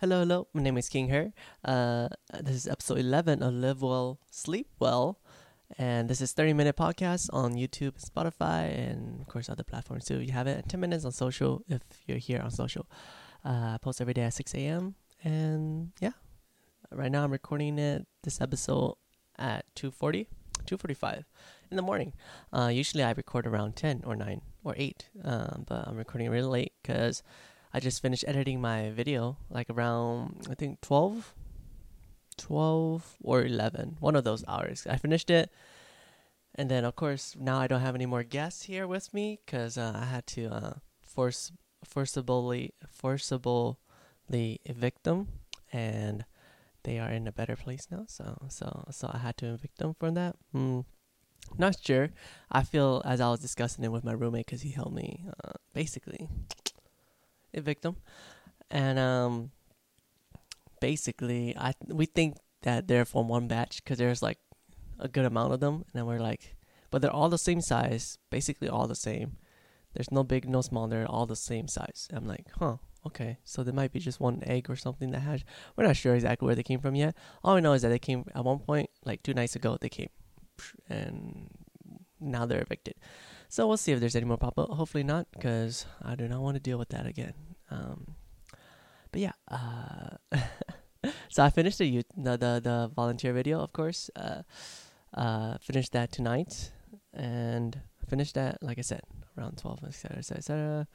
Hello, hello. My name is King Her. Uh, this is episode 11 of Live Well, Sleep Well. And this is 30 minute podcast on YouTube, Spotify, and of course other platforms too. You have it 10 minutes on social if you're here on social. Uh, I post every day at 6 a.m. And yeah, right now I'm recording it, this episode at 2.40, 2.45 in the morning. Uh, usually I record around 10 or 9 or 8, um, but I'm recording really late because I just finished editing my video like around, I think 12, 12 or 11, one of those hours. I finished it. And then, of course, now I don't have any more guests here with me because uh, I had to uh, force forcibly forcibly evict them, and they are in a better place now. So so so I had to evict them from that. Mm, not sure. I feel as I was discussing it with my roommate because he helped me uh, basically evict them, and um basically I we think that they're from one batch because there's like a good amount of them, and then we're like, but they're all the same size, basically all the same. There's no big, no small. They're all the same size. I'm like, huh, okay. So there might be just one egg or something that has. We're not sure exactly where they came from yet. All we know is that they came at one point, like two nights ago. They came, and now they're evicted. So we'll see if there's any more pop up. Hopefully not, because I do not want to deal with that again. Um, but yeah, uh, so I finished the, the the the volunteer video, of course. Uh, uh, finished that tonight, and finished that like I said around twelve, etc., etc..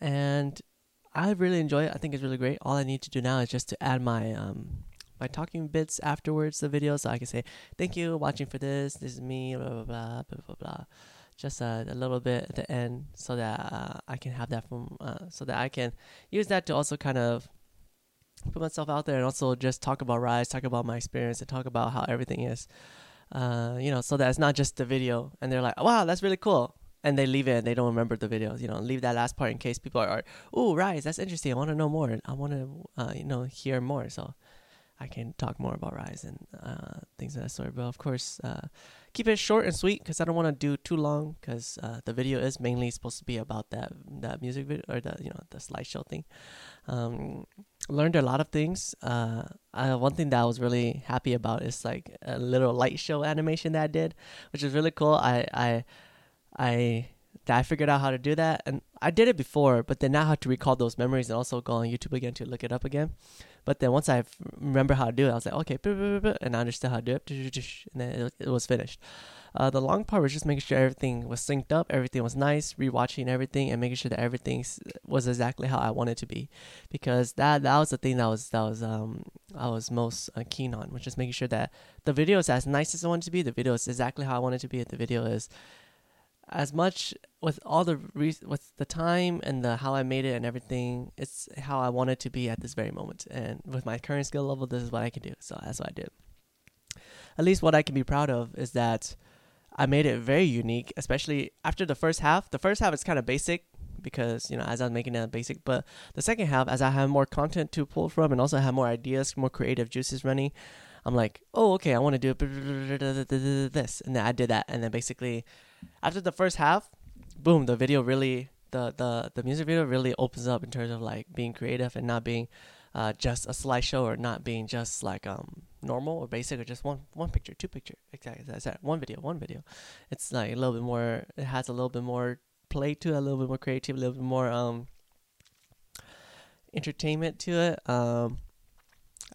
And I really enjoy it. I think it's really great. All I need to do now is just to add my um my talking bits afterwards the video, so I can say thank you watching for this. This is me. Blah blah blah blah blah blah. Just uh, a little bit at the end, so that uh, I can have that from, uh, so that I can use that to also kind of put myself out there and also just talk about Rise, talk about my experience, and talk about how everything is. Uh, you know, so that it's not just the video and they're like, wow, that's really cool. And they leave it and they don't remember the videos, you know, leave that last part in case people are, are oh, Rise, that's interesting. I want to know more. I want to, uh, you know, hear more. So I can talk more about Rise and uh, things of that sort. But of course, uh, keep it short and sweet because I don't want to do too long because uh, the video is mainly supposed to be about that that music video or the you know the slideshow thing. Um, learned a lot of things. Uh, uh, one thing that I was really happy about is like a little light show animation that I did, which is really cool. I I I I figured out how to do that, and I did it before, but then now I have to recall those memories and also go on YouTube again to look it up again. But then once I remember how to do it, I was like, okay, and I understood how to do it, and then it, was finished. Uh, the long part was just making sure everything was synced up, everything was nice, rewatching everything, and making sure that everything was exactly how I wanted to be, because that that was the thing that was that was um I was most uh, keen on, which is making sure that the video is as nice as I want it to be, the video is exactly how I want it to be, the video is as much with all the re- with the time and the how I made it and everything, it's how I want it to be at this very moment. And with my current skill level, this is what I can do. So that's what I did. At least what I can be proud of is that I made it very unique, especially after the first half. The first half is kind of basic because you know as I was making it basic, but the second half, as I have more content to pull from and also have more ideas, more creative juices running, I'm like, oh okay, I want to do this, and then I did that, and then basically after the first half, boom, the video really the the the music video really opens up in terms of like being creative and not being uh, just a slideshow or not being just like um normal or basic or just one one picture, two picture. Exactly that's that. One video, one video. It's like a little bit more. It has a little bit more play to it, a little bit more creative, a little bit more um entertainment to it. Um,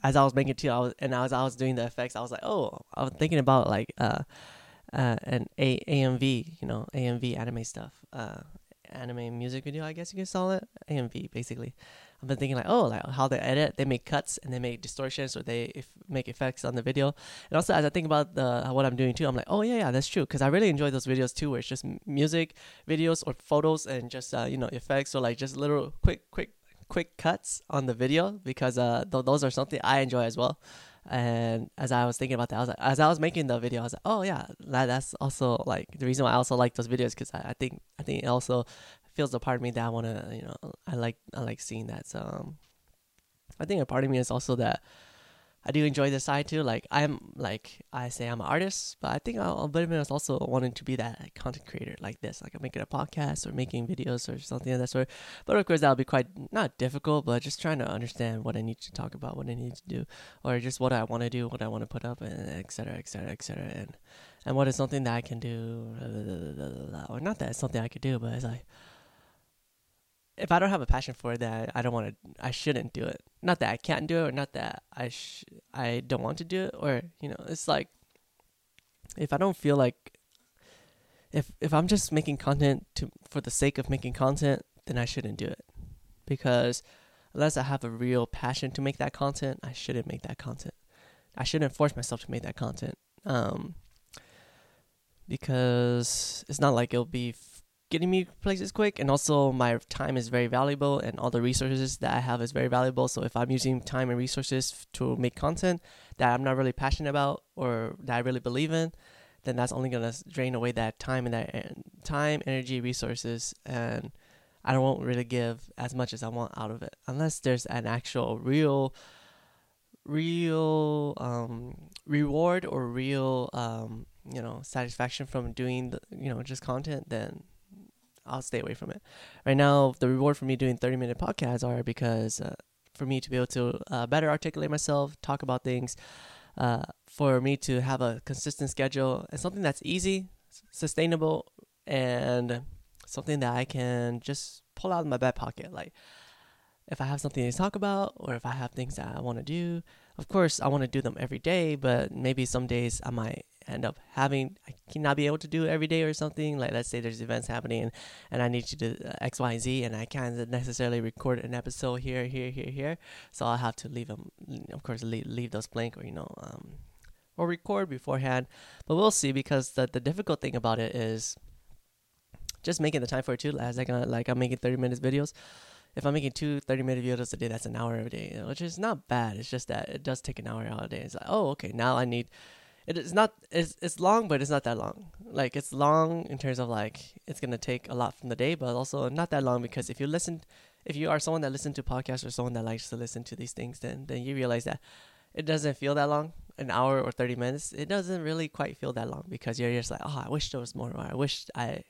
as I was making it too, I was and as I was doing the effects, I was like, oh, I was thinking about like uh uh, an A- AMV, you know, AMV anime stuff, uh, anime music video, I guess you could call it AMV basically. I've been thinking like, oh, like how they edit, they make cuts and they make distortions or they if, make effects on the video. And also as I think about the what I'm doing too, I'm like, oh yeah, yeah, that's true because I really enjoy those videos too, where it's just music videos or photos and just uh, you know effects or like just little quick, quick, quick cuts on the video because uh, th- those are something I enjoy as well. And as I was thinking about that, I was like, as I was making the video, I was like, oh yeah, that, that's also like the reason why I also like those videos because I, I think I think it also feels a part of me that I want to, you know, I like I like seeing that. So um, I think a part of me is also that I do enjoy this side too. Like I'm like I say I'm an artist, but I think I'll, of it is also wanting to be that like, content creator like this. Like I'm making a podcast or making videos or something of that sort. But of course that'll be quite not difficult, but just trying to understand what I need to talk about, what I need to do, or just what I want to do, what I want to put up, and etc. etc. etc. And and what is something that I can do, or not that it's something I could do, but it's like if I don't have a passion for it, that I don't want to, I shouldn't do it. Not that I can't do it, or not that I sh- I don't want to do it, or you know, it's like if I don't feel like if if I'm just making content to for the sake of making content, then I shouldn't do it because unless I have a real passion to make that content, I shouldn't make that content. I shouldn't force myself to make that content. Um, because it's not like it'll be getting me places quick and also my time is very valuable and all the resources that i have is very valuable. So if i'm using time and resources to make content that i'm not really passionate about or that i really believe in then that's only going to drain away that time and that time energy resources and i won't really give as much as i want out of it unless there's an actual real real um, reward or real um, you know satisfaction from doing the you know just content then I'll stay away from it. Right now, the reward for me doing 30 minute podcasts are because uh, for me to be able to uh, better articulate myself, talk about things, uh, for me to have a consistent schedule and something that's easy, sustainable, and something that I can just pull out of my back pocket. Like, if I have something to talk about or if I have things that I want to do, of course, I want to do them every day, but maybe some days I might end up having I cannot be able to do it every day or something. Like let's say there's events happening and, and I need you to uh, X, Y, and Z, and I can't necessarily record an episode here, here, here, here. So I'll have to leave them, of course, leave, leave those blank or you know, um, or record beforehand. But we'll see because the the difficult thing about it is just making the time for it too. As like like I'm making 30 minutes videos. If I'm making two 30 minute videos a day, that's an hour a day, which is not bad. It's just that it does take an hour out a day. It's like, oh, okay, now I need it is not it's it's long but it's not that long. Like it's long in terms of like it's gonna take a lot from the day but also not that long because if you listen if you are someone that listens to podcasts or someone that likes to listen to these things then then you realize that it doesn't feel that long. An hour or 30 minutes it doesn't really quite feel that long because you're just like oh i wish there was more. Or i wish i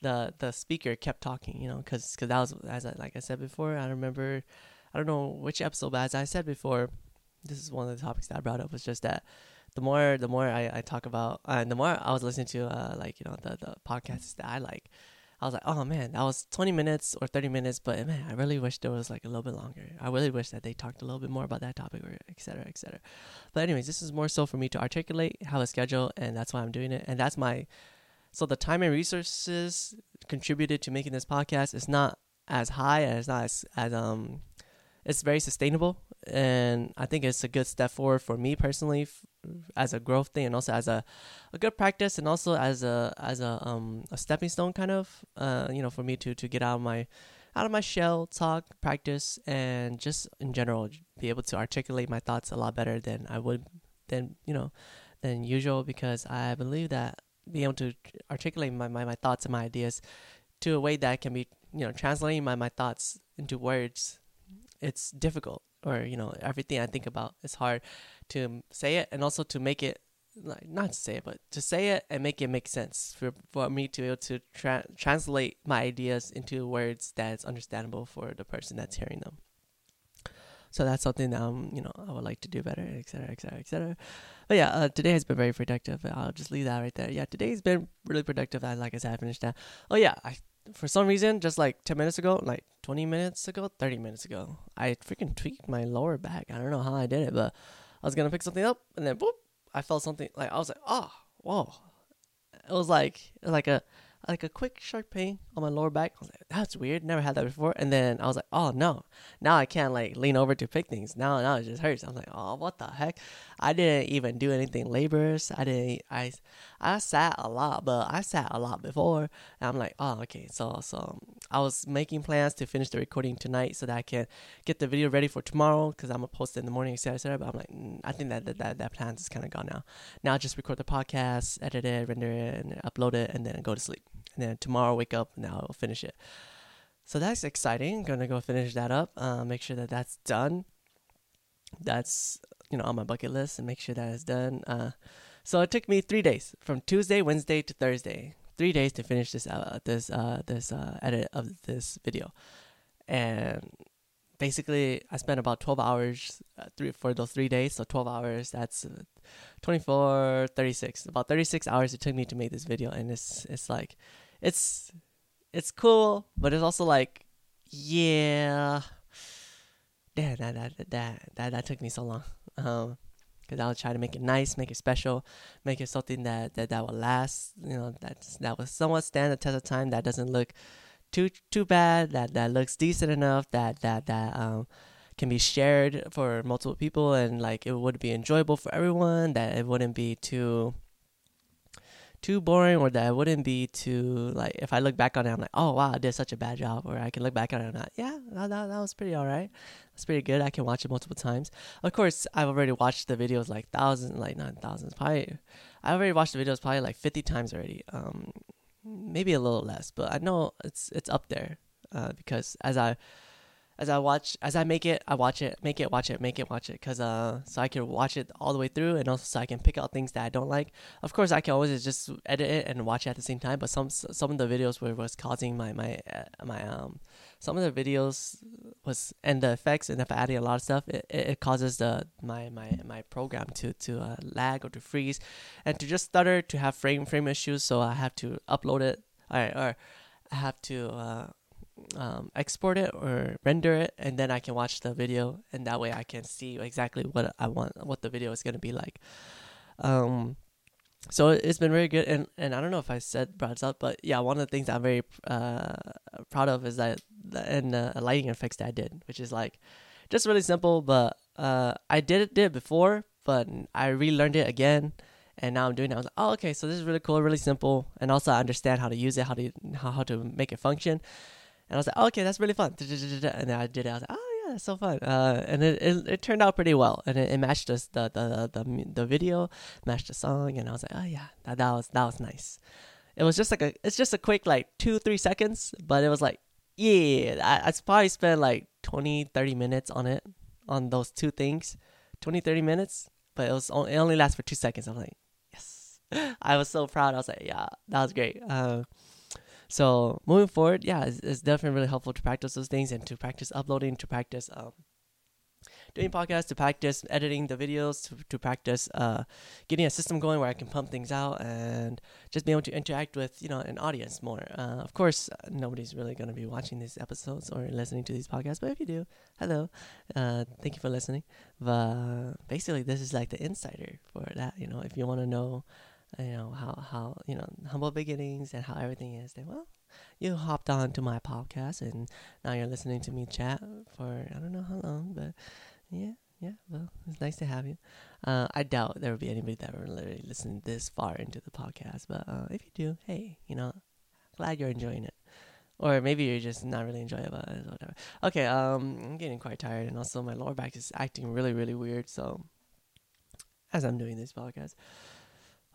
the the speaker kept talking you know because because that was as I, like i said before i remember i don't know which episode but as i said before this is one of the topics that i brought up was just that the more the more I, I talk about uh, and the more I was listening to uh, like you know the the podcasts that I like, I was like, oh man, that was 20 minutes or 30 minutes, but man, I really wish there was like a little bit longer. I really wish that they talked a little bit more about that topic or et cetera, et cetera. But anyways, this is more so for me to articulate, have a schedule, and that's why I'm doing it. And that's my, so the time and resources contributed to making this podcast is not as high and it's not as, as um, it's very sustainable and I think it's a good step forward for me personally f- as a growth thing and also as a, a good practice and also as a as a um a stepping stone kind of uh you know for me to to get out of my out of my shell talk practice and just in general be able to articulate my thoughts a lot better than I would than you know than usual because I believe that being able to articulate my, my, my thoughts and my ideas to a way that can be you know translating my, my thoughts into words it's difficult or you know everything I think about is hard to say it and also to make it like not to say it but to say it and make it make sense for for me to be able to tra- translate my ideas into words that's understandable for the person that's hearing them. So that's something that um you know I would like to do better, etc., etc., etc. But yeah, uh, today has been very productive. I'll just leave that right there. Yeah, today's been really productive. I like I said, I finished that. Oh yeah, I for some reason, just like 10 minutes ago, like 20 minutes ago, 30 minutes ago, I freaking tweaked my lower back. I don't know how I did it, but I was gonna pick something up and then boop, I felt something like I was like, oh, whoa. It was like like a like a quick sharp pain on my lower back. I was like, that's weird. Never had that before. And then I was like, oh no, now I can't like lean over to pick things. Now now it just hurts. I was like, oh what the heck? I didn't even do anything laborious. I didn't. I I sat a lot, but I sat a lot before. And I'm like, oh okay. So so I was making plans to finish the recording tonight so that I can get the video ready for tomorrow because I'm gonna post it in the morning, etc. etc. But I'm like, mm, I think that that that, that plan is kind of gone now. Now I just record the podcast, edit it, render it, and upload it, and then go to sleep and then tomorrow I'll wake up and I'll finish it. So that's exciting. I'm gonna go finish that up. Uh, make sure that that's done. That's you know on my bucket list and make sure that it's done. Uh, so it took me three days from Tuesday, Wednesday to Thursday. Three days to finish this uh, this uh, this uh, edit of this video, and basically I spent about 12 hours uh, three for those three days. So 12 hours. That's uh, 24, 36. About 36 hours it took me to make this video, and it's it's like it's it's cool, but it's also like yeah. Damn, that that that that, that took me so long. Um, because I will try to make it nice, make it special, make it something that that, that will last. You know, that that will somewhat stand the test of time. That doesn't look too too bad. That that looks decent enough. That that that um can be shared for multiple people and like it would be enjoyable for everyone. That it wouldn't be too too boring or that wouldn't be too like if I look back on it I'm like oh wow I did such a bad job or I can look back on it and I'm like yeah that, that, that was pretty alright. That's pretty good. I can watch it multiple times. Of course I've already watched the videos like thousands like not thousands probably I already watched the videos probably like 50 times already um maybe a little less but I know it's it's up there uh, because as I as I watch as I make it, I watch it, make it, watch it, make it, watch it, cause uh, so I can watch it all the way through, and also so I can pick out things that I don't like. Of course, I can always just edit it and watch it at the same time. But some some of the videos where it was causing my my uh, my um some of the videos was and the effects and if I added a lot of stuff, it, it causes the my my my program to to uh, lag or to freeze, and to just stutter to have frame frame issues. So I have to upload it, or or I have to. Uh, um, export it or render it, and then I can watch the video, and that way I can see exactly what I want, what the video is gonna be like. Um, so it's been very good, and and I don't know if I said brought this up, but yeah, one of the things I'm very uh, proud of is that and the lighting effects that I did, which is like just really simple, but uh, I did it did it before, but I relearned it again and now I'm doing it. I was like, oh, okay, so this is really cool, really simple, and also I understand how to use it, how to how to make it function. And I was like, oh, okay, that's really fun. And I did it. I was like, oh yeah, it's so fun. Uh, and it, it, it turned out pretty well, and it, it matched the, the the the the video, matched the song, and I was like, oh yeah, that, that was that was nice. It was just like a it's just a quick like two three seconds, but it was like yeah, I, I probably spent like 20, 30 minutes on it on those two things, 20, 30 minutes, but it was only, it only lasts for two seconds. I'm like, yes, I was so proud. I was like, yeah, that was great. Uh, so moving forward, yeah, it's, it's, definitely really helpful to practice those things and to practice uploading, to practice um, doing podcasts, to practice editing the videos, to, to practice uh, getting a system going where I can pump things out and just be able to interact with you know an audience more. Uh, of course, nobody's really going to be watching these episodes or listening to these podcasts, but if you do, hello, uh, thank you for listening. But basically, this is like the insider for that. You know, if you want to know you know how how you know humble beginnings and how everything is then well you hopped on to my podcast and now you're listening to me chat for i don't know how long but yeah yeah well it's nice to have you uh, i doubt there will be anybody that will literally listen this far into the podcast but uh, if you do hey you know glad you're enjoying it or maybe you're just not really enjoying it, whatever. Okay, um, I'm getting quite tired, and also my lower back is acting really, really weird. So, as I'm doing this podcast,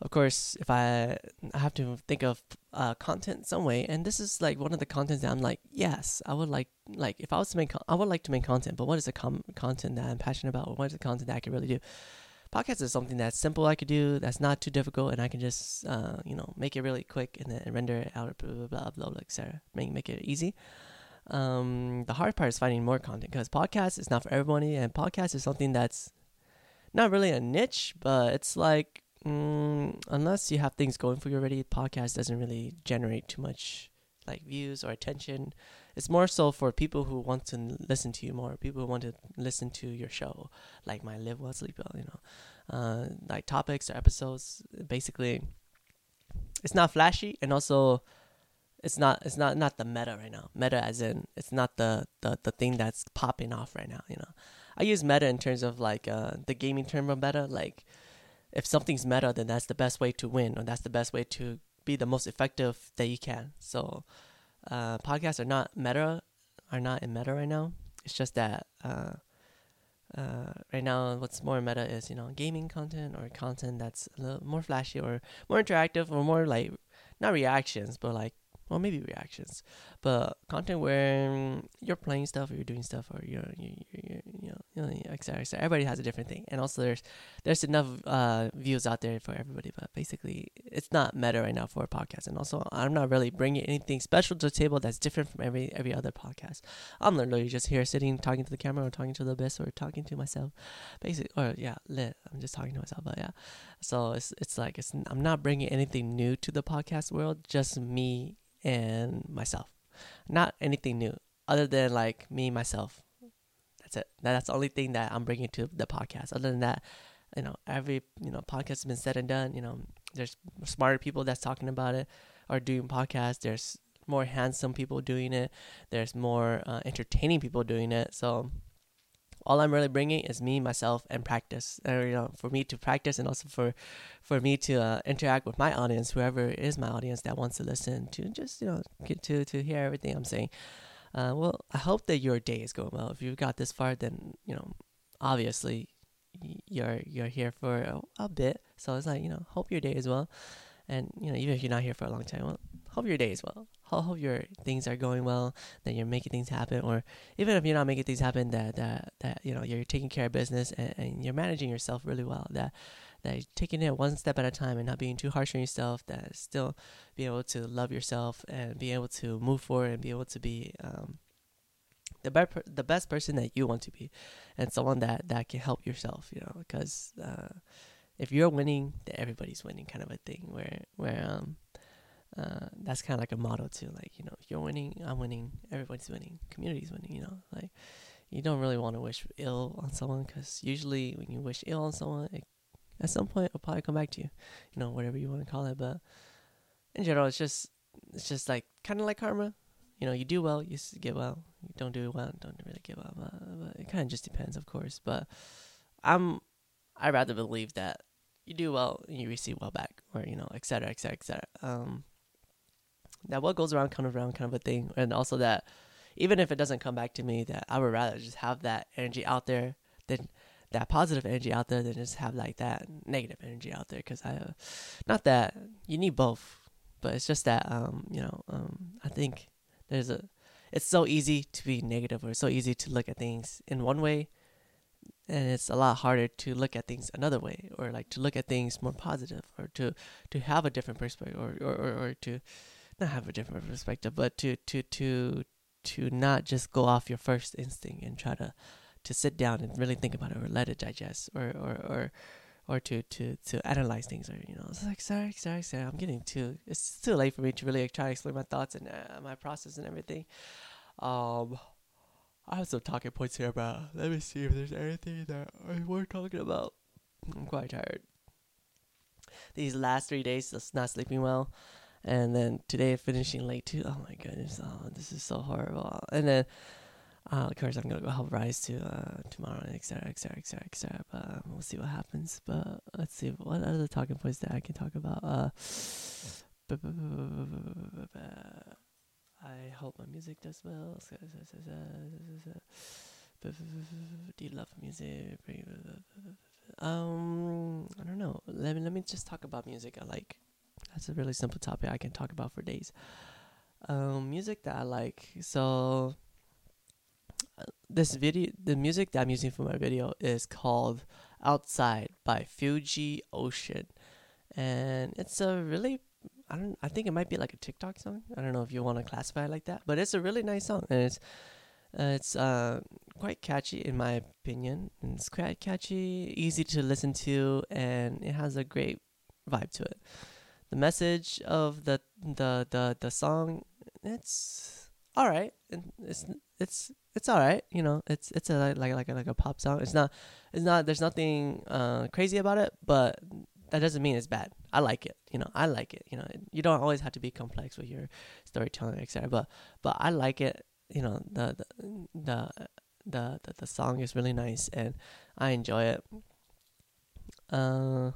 of course, if I I have to think of uh, content some way, and this is like one of the contents that I'm like, yes, I would like like if I was to make, I would like to make content, but what is the com- content that I'm passionate about? What is the content that I can really do? Podcast is something that's simple I could do, that's not too difficult, and I can just uh, you know make it really quick and then render it out, blah blah blah, blah, blah etc. Make make it easy. Um, the hard part is finding more content because podcast is not for everybody, and podcast is something that's not really a niche, but it's like mm, unless you have things going for you already, podcast doesn't really generate too much like views or attention. It's more so for people who want to listen to you more, people who want to listen to your show, like my Live Well Sleep Well, you know, uh, like topics or episodes. Basically, it's not flashy, and also it's not it's not not the meta right now. Meta as in it's not the the the thing that's popping off right now. You know, I use meta in terms of like uh, the gaming term of meta, like if something's meta, then that's the best way to win, or that's the best way to be the most effective that you can. So, uh, podcasts are not meta, are not in meta right now. It's just that uh, uh, right now, what's more meta is you know gaming content or content that's a little more flashy or more interactive or more like not reactions, but like well maybe reactions, but content where you're playing stuff or you're doing stuff or you're, you're, you're you know you know, etc. Everybody has a different thing, and also there's there's enough uh, views out there for everybody. But basically, it's not meta right now for a podcast, and also I'm not really bringing anything special to the table that's different from every every other podcast. I'm literally just here sitting, talking to the camera, or talking to the abyss, or talking to myself, basically. Or yeah, lit. I'm just talking to myself, but yeah. So it's it's like it's I'm not bringing anything new to the podcast world, just me and myself, not anything new other than like me myself that's it. That's the only thing that I'm bringing to the podcast. Other than that, you know, every you know podcast has been said and done. You know, there's smarter people that's talking about it or doing podcasts. There's more handsome people doing it. There's more uh, entertaining people doing it. So all I'm really bringing is me, myself, and practice. You know, for me to practice, and also for, for me to uh, interact with my audience, whoever is my audience that wants to listen to, just you know, get to to hear everything I'm saying. Uh, well, I hope that your day is going well. If you've got this far, then you know, obviously, you're you're here for a, a bit. So it's like you know, hope your day is well, and you know, even if you're not here for a long time, well, hope your day is well. Hope your things are going well. That you're making things happen, or even if you're not making things happen, that that that you know, you're taking care of business and, and you're managing yourself really well. That that you're taking it one step at a time and not being too harsh on yourself, that still be able to love yourself and be able to move forward and be able to be um, the best the best person that you want to be, and someone that that can help yourself. You know, because uh, if you're winning, then everybody's winning, kind of a thing. Where where um. Uh, that's kind of like a motto too. Like you know, you're winning, I'm winning. Everybody's winning. Community's winning. You know, like you don't really want to wish ill on someone because usually when you wish ill on someone, it at some point it'll probably come back to you, you know, whatever you want to call it. But in general, it's just it's just like kind of like karma. You know, you do well, you get well. You don't do well, don't really get well. But, but it kind of just depends, of course. But I'm I rather believe that you do well and you receive well back, or you know, et cetera, et cetera, et cetera. Um, that what goes around comes around, kind of a thing, and also that even if it doesn't come back to me, that I would rather just have that energy out there than that positive energy out there than just have like that negative energy out there. Because I, uh, not that you need both, but it's just that um, you know, um, I think there's a, it's so easy to be negative or so easy to look at things in one way, and it's a lot harder to look at things another way, or like to look at things more positive, or to to have a different perspective, or or, or, or to not have a different perspective, but to to to to not just go off your first instinct and try to to sit down and really think about it or let it digest or or or or to to to analyze things or you know it's like sorry sorry sorry i'm getting too it's too late for me to really try to explain my thoughts and uh, my process and everything. Um i have some talking points here but let me see if there's anything that we're talking about. I'm quite tired. These last three days just not sleeping well and then today finishing late too oh my goodness oh this is so horrible and then uh, of course, I'm gonna go help Rise to uh, tomorrow, etc., etc., etc., etc. But um, we'll see what happens. But let's see what other talking points that I can talk about. Uh, I hope my music does well. Do you love music? Um, I don't know. Let me let me just talk about music I like. That's a really simple topic I can talk about for days. Um, music that I like. So this video, the music that I'm using for my video is called "Outside" by Fuji Ocean, and it's a really I don't I think it might be like a TikTok song. I don't know if you want to classify it like that, but it's a really nice song and it's uh, it's uh, quite catchy in my opinion. And it's quite catchy, easy to listen to, and it has a great vibe to it. The message of the the the the song, it's all right, it's it's it's all right. You know, it's it's a like like a, like a pop song. It's not it's not there's nothing uh, crazy about it, but that doesn't mean it's bad. I like it. You know, I like it. You know, you don't always have to be complex with your storytelling, etc. But but I like it. You know, the the the the the, the song is really nice and I enjoy it. Uh,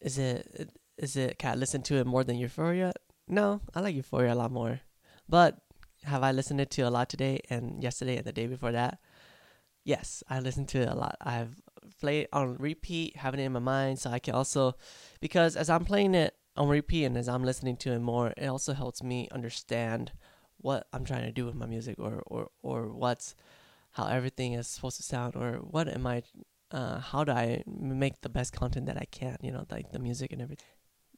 is it is it? Can I listen to it more than Euphoria? No, I like Euphoria a lot more, but have I listened to it a lot today and yesterday and the day before that? Yes, I listened to it a lot. I've played on repeat, having it in my mind, so I can also, because as I'm playing it on repeat and as I'm listening to it more, it also helps me understand what I'm trying to do with my music or or or what's how everything is supposed to sound or what am I uh, how do I make the best content that I can, you know, like the music and everything.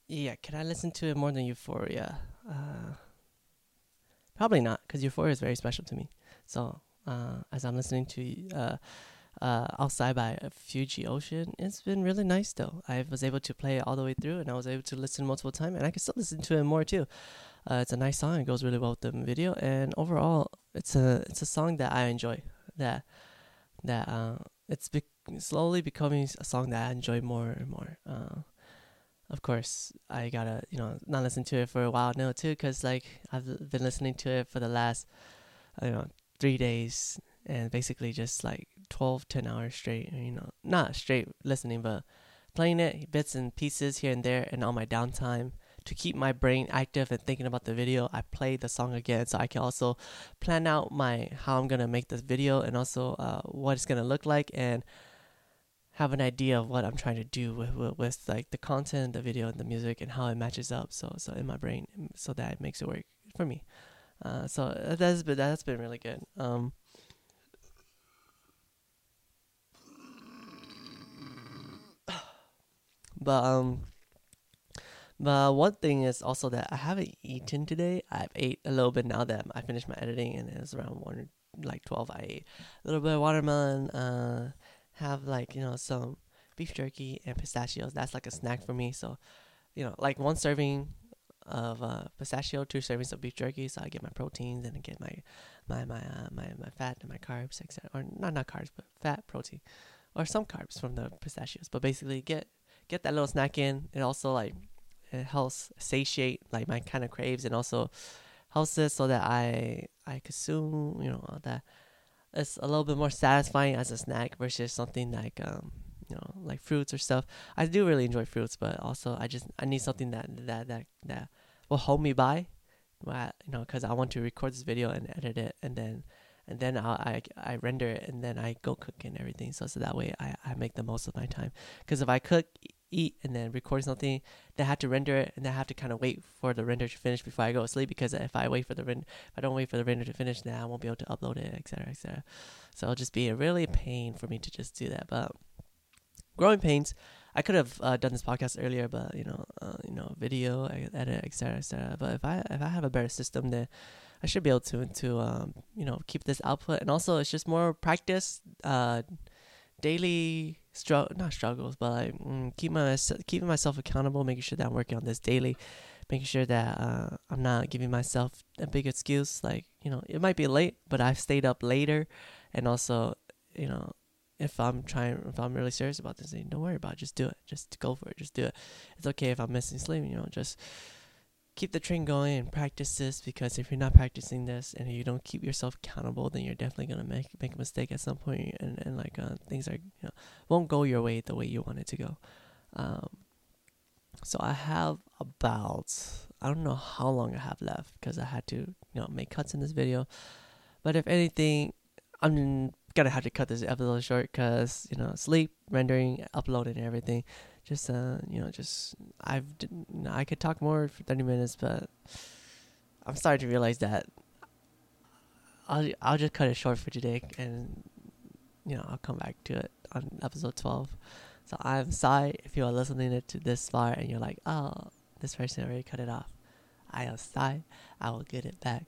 Yeah, can I listen to it more than Euphoria? Uh, probably not, because Euphoria is very special to me. So uh, as I'm listening to uh, uh, Outside by Fuji Ocean, it's been really nice though. I was able to play it all the way through, and I was able to listen multiple times, and I can still listen to it more too. Uh, it's a nice song. It goes really well with the video, and overall, it's a it's a song that I enjoy. That that uh, it's be- slowly becoming a song that I enjoy more and more. Of course, I gotta you know not listen to it for a while now too, cause like I've been listening to it for the last you know three days and basically just like 12 10 hours straight you know not straight listening but playing it bits and pieces here and there and on my downtime to keep my brain active and thinking about the video i play the song again. So i can also plan out my how i'm gonna make this video and also uh, what it's gonna look like and have an idea of what i'm trying to do with, with, with like the content the video and the music and how it matches up so so in my brain so that it makes it work for me uh, so that's been that's been really good um But um, but one thing is also that I haven't eaten today. I've ate a little bit now that I finished my editing, and it was around one like twelve. I ate a little bit of watermelon. Uh, have like you know some beef jerky and pistachios. That's like a snack for me. So, you know, like one serving of uh, pistachio, two servings of beef jerky. So I get my proteins and I get my my my uh, my my fat and my carbs, etc. Or not not carbs, but fat, protein, or some carbs from the pistachios. But basically, get get that little snack in. It also like it helps satiate like my kind of craves and also helps it so that I I consume you know all that it's a little bit more satisfying as a snack versus something like um you know like fruits or stuff. I do really enjoy fruits, but also I just I need something that that that that will hold me by, you know, because I want to record this video and edit it and then and then I, I I render it and then I go cook and everything. So so that way I I make the most of my time. Because if I cook, eat, and then record something, then I have to render it and then I have to kind of wait for the render to finish before I go to sleep. Because if I wait for the render, if I don't wait for the render to finish, then I won't be able to upload it, etc. etc. So it'll just be a really pain for me to just do that. But growing pains. I could have uh, done this podcast earlier, but you know, uh, you know, video, edit, etc., etc. But if I if I have a better system, then I should be able to to um, you know keep this output, and also it's just more practice, uh, daily struggle, not struggles, but like mm, keep my keeping myself accountable, making sure that I'm working on this daily, making sure that uh, I'm not giving myself a big excuse. Like you know, it might be late, but I've stayed up later, and also you know if I'm trying, if I'm really serious about this thing, don't worry about it. Just do it. Just go for it. Just do it. It's okay if I'm missing sleep. You know, just keep the train going and practice this because if you're not practicing this and you don't keep yourself accountable, then you're definitely gonna make make a mistake at some point and and like uh, things are you know won't go your way the way you want it to go. Um, so I have about I don't know how long I have left because I had to you know make cuts in this video, but if anything, I'm gonna have to cut this episode short because you know sleep, rendering, uploading, everything just uh you know just I've I could talk more for 30 minutes but I'm starting to realize that I'll I'll just cut it short for today and you know I'll come back to it on episode 12 so I'm sorry if you are listening to this far and you're like oh this person already cut it off. I am sorry. I will get it back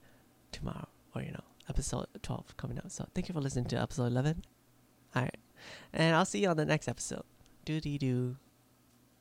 tomorrow or you know episode 12 coming out so thank you for listening to episode 11 all right. And I'll see you on the next episode. Doo doo